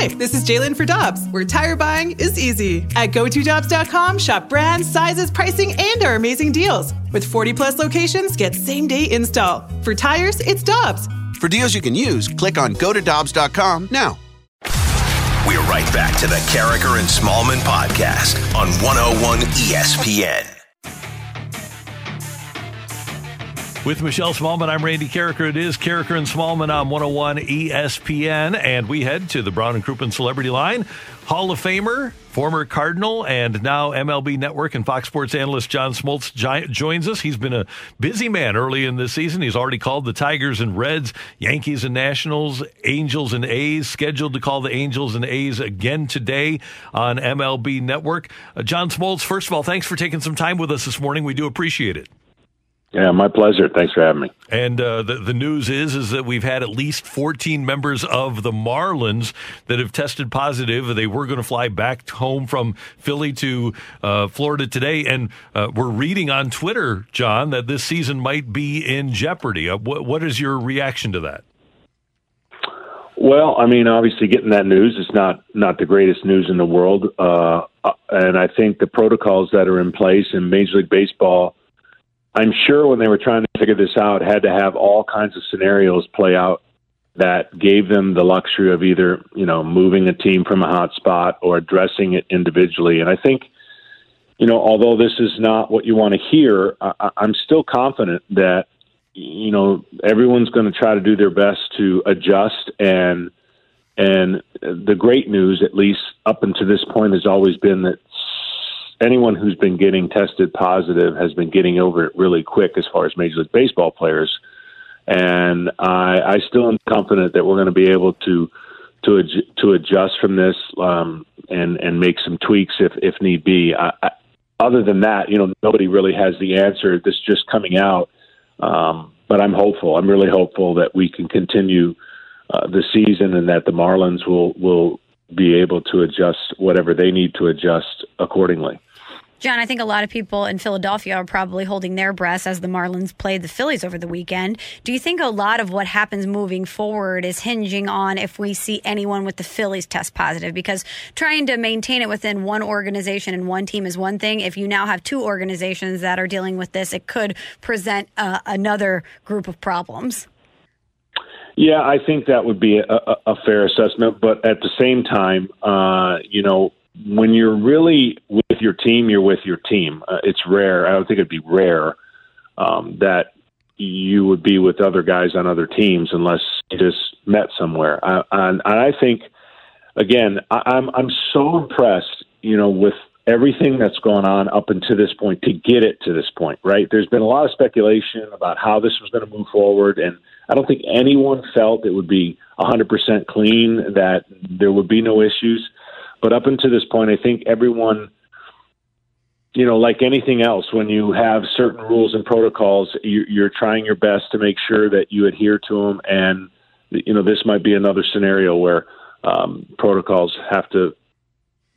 Hi, this is Jalen for Dobbs, where tire buying is easy. At GoToDobbs.com, shop brands, sizes, pricing, and our amazing deals. With 40 plus locations, get same day install. For tires, it's Dobbs. For deals you can use, click on GoToDobbs.com now. We're right back to the Karraker and Smallman podcast on 101 ESPN. With Michelle Smallman, I'm Randy Karraker. It is Karraker and Smallman on 101 ESPN, and we head to the Brown and Crouppen Celebrity Line. Hall of Famer, former Cardinal, and now MLB Network and Fox Sports analyst John Smoltz joins us. He's been a busy man early in this season. He's already called the Tigers and Reds, Yankees and Nationals, Angels and A's, scheduled to call the Angels and A's again today on MLB Network. Uh, John Smoltz, first of all, thanks for taking some time with us this morning. We do appreciate it. Yeah, my pleasure. Thanks for having me. And uh, the the news is is that we've had at least 14 members of the Marlins that have tested positive. They were going to fly back home from Philly to uh, Florida today, and uh, we're reading on Twitter, John, that this season might be in jeopardy. Uh, what, what is your reaction to that? Well, I mean, obviously, getting that news is not not the greatest news in the world, uh, uh, and I think the protocols that are in place in Major League Baseball I'm sure when they were trying to figure this out, had to have all kinds of scenarios play out that gave them the luxury of either you know moving a team from a hot spot or addressing it individually. And I think you know although this is not what you want to hear, I, I'm still confident that you know everyone's going to try to do their best to adjust and and the great news at least up until this point has always been that anyone who's been getting tested positive has been getting over it really quick as far as Major League Baseball players. And I, I still am confident that we're going to be able to to to adjust from this um, and and make some tweaks if if need be. I, I, other than that, you know, nobody really has the answer. This just coming out, um, but I'm hopeful. I'm really hopeful that we can continue uh, the season and that the Marlins will will be able to adjust whatever they need to adjust accordingly. John, I think a lot of people in Philadelphia are probably holding their breath as the Marlins played the Phillies over the weekend. Do you think a lot of what happens moving forward is hinging on if we see anyone with the Phillies test positive? Because trying to maintain it within one organization and one team is one thing. If you now have two organizations that are dealing with this, it could present uh, another group of problems. Yeah, I think that would be a, a, fair assessment. But at the same time, uh, you know, when you're really with your team, you're with your team. Uh, it's rare. I don't think it'd be rare um, that you would be with other guys on other teams unless you just met somewhere. I, and I think, again, I, I'm I'm so impressed, you know, with everything that's gone on up until this point to get it to this point. Right? There's been a lot of speculation about how this was going to move forward, and I don't think anyone felt it would be 100% clean, that there would be no issues. But up until this point, I think everyone, you know, like anything else, when you have certain rules and protocols, you're trying your best to make sure that you adhere to them. And, you know, this might be another scenario where um, protocols have to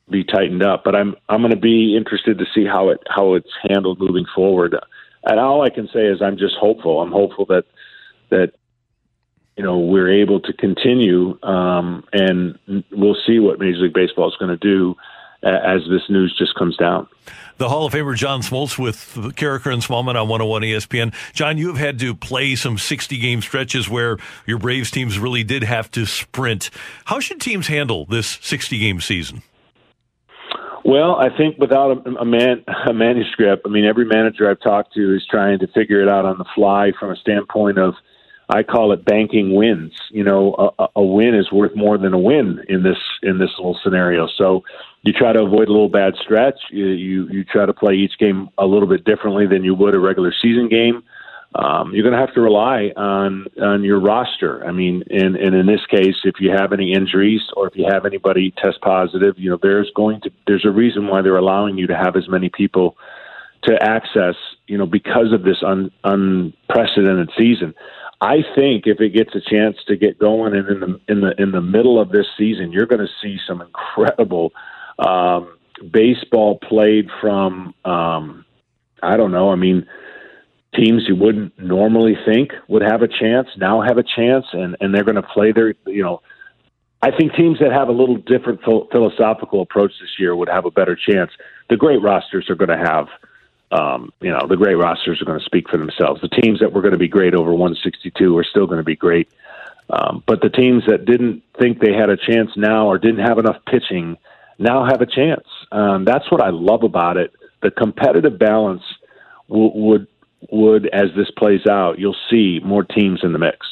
be tightened up. But I'm I'm going to be interested to see how it how it's handled moving forward. And all I can say is I'm just hopeful. I'm hopeful that that you know we're able to continue, um, and we'll see what Major League Baseball is going to do as this news just comes down. The Hall of Famer John Smoltz with Karraker and Smallman on 101 ESPN. John, you have had to play some 60 game stretches where your Braves teams really did have to sprint. How should teams handle this 60 game season? Well, I think without a, a, man a manuscript, I mean, every manager I've talked to is trying to figure it out on the fly from a standpoint of I call it banking wins. You know, a, a win is worth more than a win in this in this little scenario. So you try to avoid a little bad stretch. You you, you try to play each game a little bit differently than you would a regular season game. Um, you're going to have to rely on on your roster. I mean, and, and in this case, if you have any injuries or if you have anybody test positive, you know, there's going to there's a reason why they're allowing you to have as many people to access, you know, because of this un, unprecedented season. I think if it gets a chance to get going, and in the in the in the middle of this season, you're going to see some incredible um, baseball played from. Um, I don't know. I mean, teams you wouldn't normally think would have a chance now have a chance, and and they're going to play their you know I think teams that have a little different philosophical approach this year would have a better chance. The great rosters are going to have, um, you know, the great rosters are going to speak for themselves. The teams that were going to be great over 162 are still going to be great. Um, but the teams that didn't think they had a chance now or didn't have enough pitching now have a chance. Um, that's what I love about it. The competitive balance w- would would as this plays out, you'll see more teams in the mix.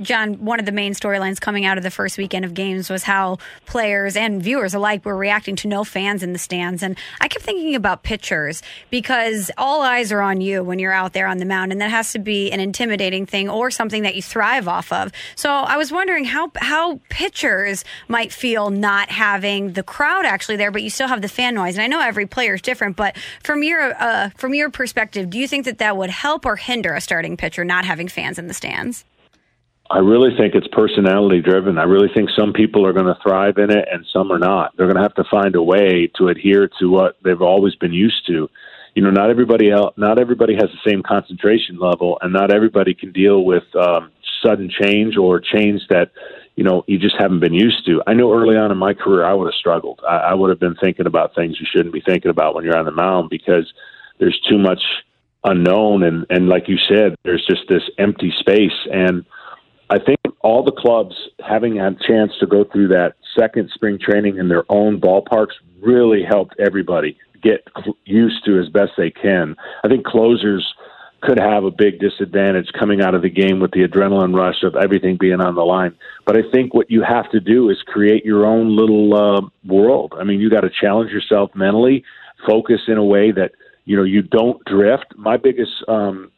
John, one of the main storylines coming out of the first weekend of games was how players and viewers alike were reacting to no fans in the stands. And I kept thinking about pitchers because all eyes are on you when you're out there on the mound, and that has to be an intimidating thing or something that you thrive off of. So I was wondering how how pitchers might feel not having the crowd actually there, but you still have the fan noise. And I know every player is different, but from your uh, from your perspective, do you think that that would help or hinder a starting pitcher not having fans in the stands? I really think it's personality driven. I really think some people are going to thrive in it and some are not. They're going to have to find a way to adhere to what they've always been used to. You know, not everybody else, not everybody has the same concentration level, and not everybody can deal with um, sudden change or change that you know you just haven't been used to. I know early on in my career I would have struggled. I, I would have been thinking about things you shouldn't be thinking about when you're on the mound because there's too much unknown, and and like you said, there's just this empty space and I think all the clubs having a chance to go through that second spring training in their own ballparks really helped everybody get used to as best they can. I think closers could have a big disadvantage coming out of the game with the adrenaline rush of everything being on the line. But I think what you have to do is create your own little uh, world. I mean, you got to challenge yourself mentally, focus in a way that you know you don't drift. My biggest um,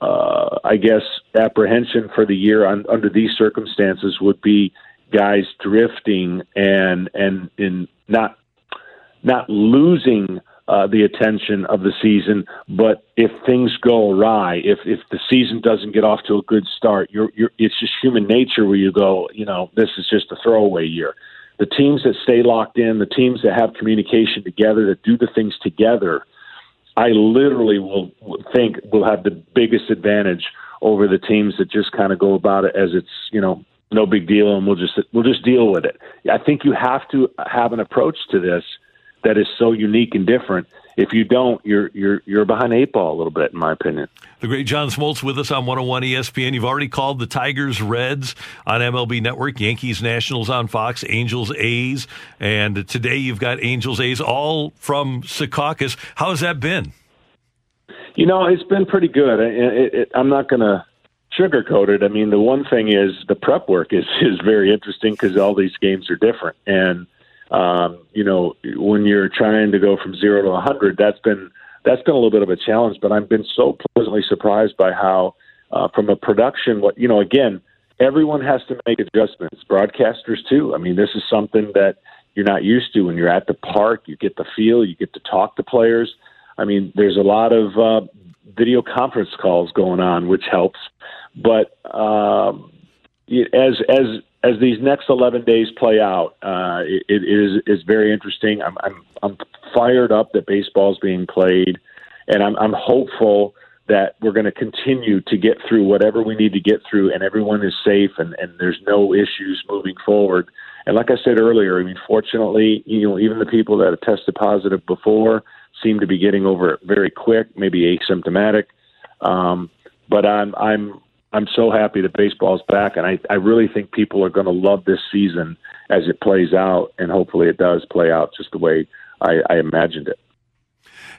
uh, I guess, apprehension for the year on, under these circumstances would be guys drifting and and in not not losing uh, the attention of the season. But if things go awry, if if the season doesn't get off to a good start, you're, you're it's just human nature where you go, you know, this is just a throwaway year. The teams that stay locked in, the teams that have communication together, that do the things together I literally will think we'll have the biggest advantage over the teams that just kind of go about it as it's you know no big deal and we'll just we'll just deal with it. I think you have to have an approach to this that is so unique and different. If you don't, you're you're you're behind eight ball a little bit, in my opinion. The great John Smoltz with us on 101 ESPN. You've already called the Tigers Reds on MLB Network, Yankees Nationals on Fox, Angels A's, and today you've got Angels A's all from Secaucus. How has that been? You know, it's been pretty good. It, it, I'm not going to sugarcoat it. I mean, the one thing is the prep work is is very interesting because all these games are different, and um, you know, when you're trying to go from zero to a hundred, that's been that's been a little bit of a challenge. But I've been so pleasantly surprised by how, uh, from a production, what you know, again, everyone has to make adjustments. Broadcasters too. I mean, this is something that you're not used to when you're at the park. You get the feel. You get to talk to players. I mean, there's a lot of uh, video conference calls going on, which helps. But um, as as as these next 11 days play out, uh, it, it is is very interesting. I'm, I'm I'm fired up that baseball is being played, and I'm I'm hopeful that we're going to continue to get through whatever we need to get through, and everyone is safe, and and there's no issues moving forward. And like I said earlier, I mean, fortunately, you know, even the people that have tested positive before seem to be getting over it very quick, maybe asymptomatic. Um, but I'm I'm I'm so happy that baseball's back, and I, I really think people are going to love this season as it plays out, and hopefully it does play out just the way I, I imagined it.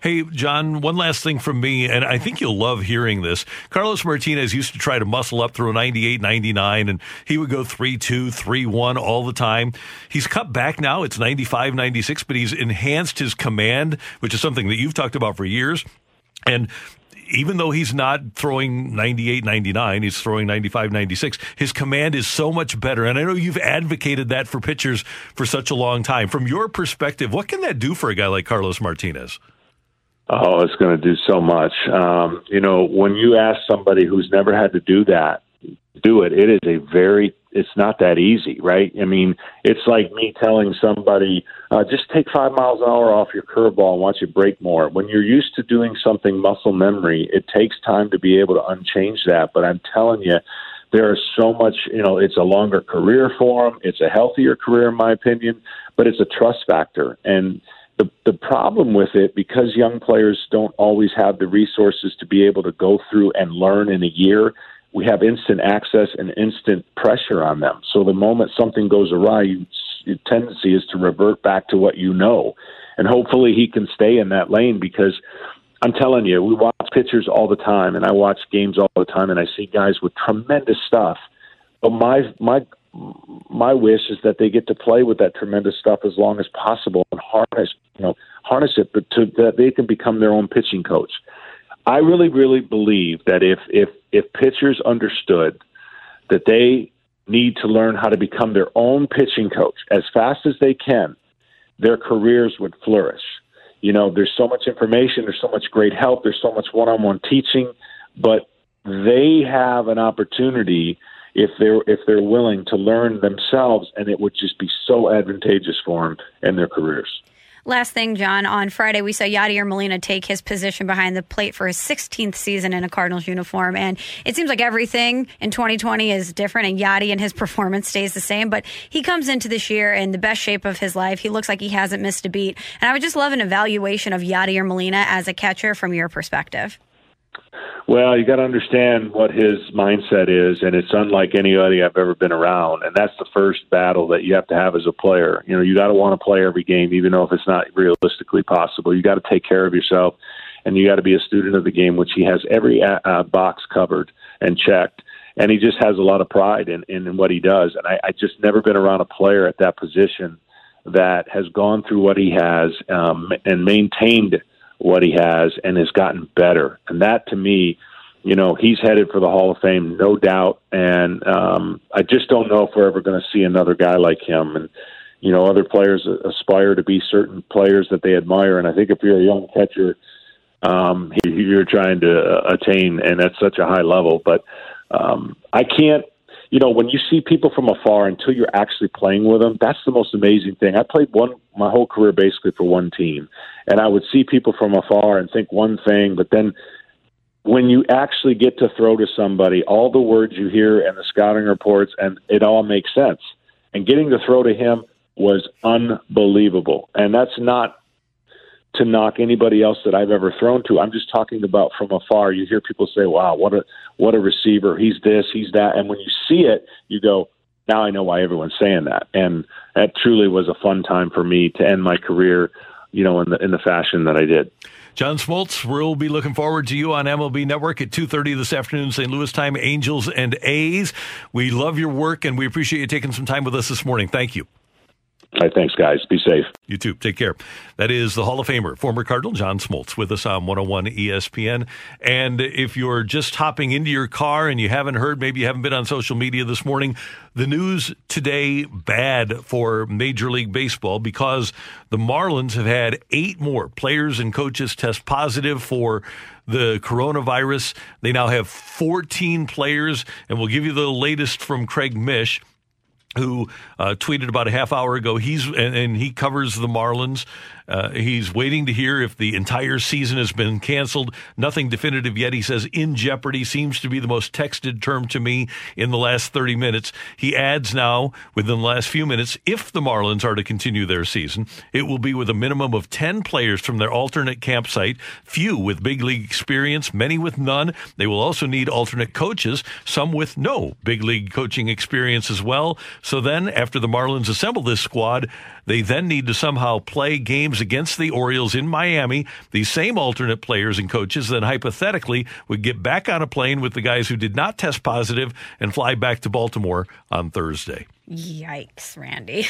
Hey, John, one last thing from me, and I think you'll love hearing this. Carlos Martinez used to try to muscle up through 98, 99, and he would go 3 2, 3 1 all the time. He's cut back now. It's 95, 96, but he's enhanced his command, which is something that you've talked about for years. And even though he's not throwing 98, 99, he's throwing 95, 96, his command is so much better. And I know you've advocated that for pitchers for such a long time. From your perspective, what can that do for a guy like Carlos Martinez? Oh, it's going to do so much. Um, you know, when you ask somebody who's never had to do that, do it, it is a very, it's not that easy, right? I mean, it's like me telling somebody, uh, just take five miles an hour off your curveball and watch it break more. When you're used to doing something muscle memory, it takes time to be able to unchange that. But I'm telling you, There is so much, you know, it's a longer career for him. It's a healthier career, in my opinion, but it's a trust factor. And the the problem with it, because young players don't always have the resources to be able to go through and learn in a year, we have instant access and instant pressure on them. So the moment something goes awry, you, your tendency is to revert back to what you know, and hopefully he can stay in that lane because I'm telling you, we watch pitchers all the time, and I watch games all the time, and I see guys with tremendous stuff. But my my my wish is that they get to play with that tremendous stuff as long as possible and harness you know harness it, but to that they can become their own pitching coach. I really, really believe that if if if pitchers understood that they need to learn how to become their own pitching coach as fast as they can, their careers would flourish you know, there's so much information, there's so much great help, there's so much one-on-one teaching, but they have an opportunity if they're if they're willing to learn themselves, and it would just be so advantageous for them and their careers. Last thing, John. On Friday, we saw Yadier Molina take his position behind the plate for his 16th season in a Cardinals uniform. And it seems like everything in 2020 is different, and Yadi and his performance stays the same. But he comes into this year in the best shape of his life. He looks like he hasn't missed a beat. And I would just love an evaluation of Yadier Molina as a catcher from your perspective. Well, you got to understand what his mindset is, and it's unlike anybody I've ever been around. And that's the first battle that you have to have as a player. You know, you got to want to play every game, even though if it's not realistically possible. You got to take care of yourself, and you got to be a student of the game, which he has every uh, uh, box covered and checked. And he just has a lot of pride in, in what he does. And I, I just never been around a player at that position that has gone through what he has um, and maintained what he has and has gotten better. And that to me, you know, he's headed for the Hall of Fame, no doubt. And um, I just don't know if we're ever going to see another guy like him. And you know, other players aspire to be certain players that they admire. And I think if you're a young catcher, um, you're trying to attain, and at such a high level. But um, I can't you know, when you see people from afar until you're actually playing with them, that's the most amazing thing. I played one my whole career basically for one team, and I would see people from afar and think one thing, but then when you actually get to throw to somebody, all the words you hear and the scouting reports, and it all makes sense. And getting to throw to him was unbelievable, and that's not to knock anybody else that I've ever thrown to. I'm just talking about from afar. You hear people say, "Wow, what a what a receiver! He's this, he's that," and when you see it, you go, "Now I know why everyone's saying that." And that truly was a fun time for me to end my career, you know, in the in the fashion that I did. John Smoltz, we'll be looking forward to you on MLB Network at 2.30 this afternoon, St. Louis time, Angels and A's. We love your work, and we appreciate you taking some time with us this morning. Thank you. All right, thanks, guys. Be safe. You too. Take care. That is the Hall of Famer, former Cardinal John Smoltz, with us on 101 ESPN. And if you're just hopping into your car and you haven't heard, maybe you haven't been on social media this morning, the news today bad for Major League Baseball because the Marlins have had eight more players and coaches test positive for the coronavirus. They now have 14 players, and we'll give you the latest from Craig Mish who uh, tweeted about a half hour ago. He's and, and he covers the Marlins. Uh, he's waiting to hear if the entire season has been canceled. Nothing definitive yet. He says in jeopardy seems to be the most texted term to me in the last 30 minutes. He adds now, within the last few minutes, if the Marlins are to continue their season, it will be with a minimum of 10 players from their alternate campsite, few with big league experience, many with none. They will also need alternate coaches, some with no big league coaching experience as well. So then, after the Marlins assemble this squad, they then need to somehow play games against the Orioles in Miami. These same alternate players and coaches then hypothetically would get back on a plane with the guys who did not test positive and fly back to Baltimore on Thursday. Yikes, Randy.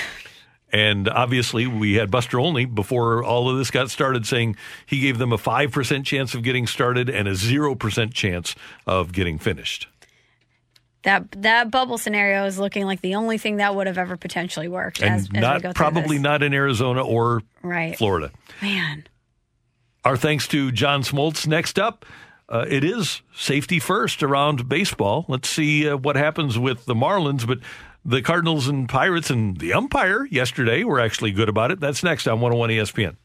And obviously, we had Buster Olney before all of this got started saying he gave them a 5% chance of getting started and a 0% chance of getting finished that that bubble scenario is looking like the only thing that would have ever potentially worked. And as, not as probably not in Arizona or right. Florida. Man. Our thanks to John Smoltz. Next up, uh, it is safety first around baseball. Let's see uh, what happens with the Marlins, but the Cardinals and Pirates and the umpire yesterday were actually good about it. That's next on 101 ESPN.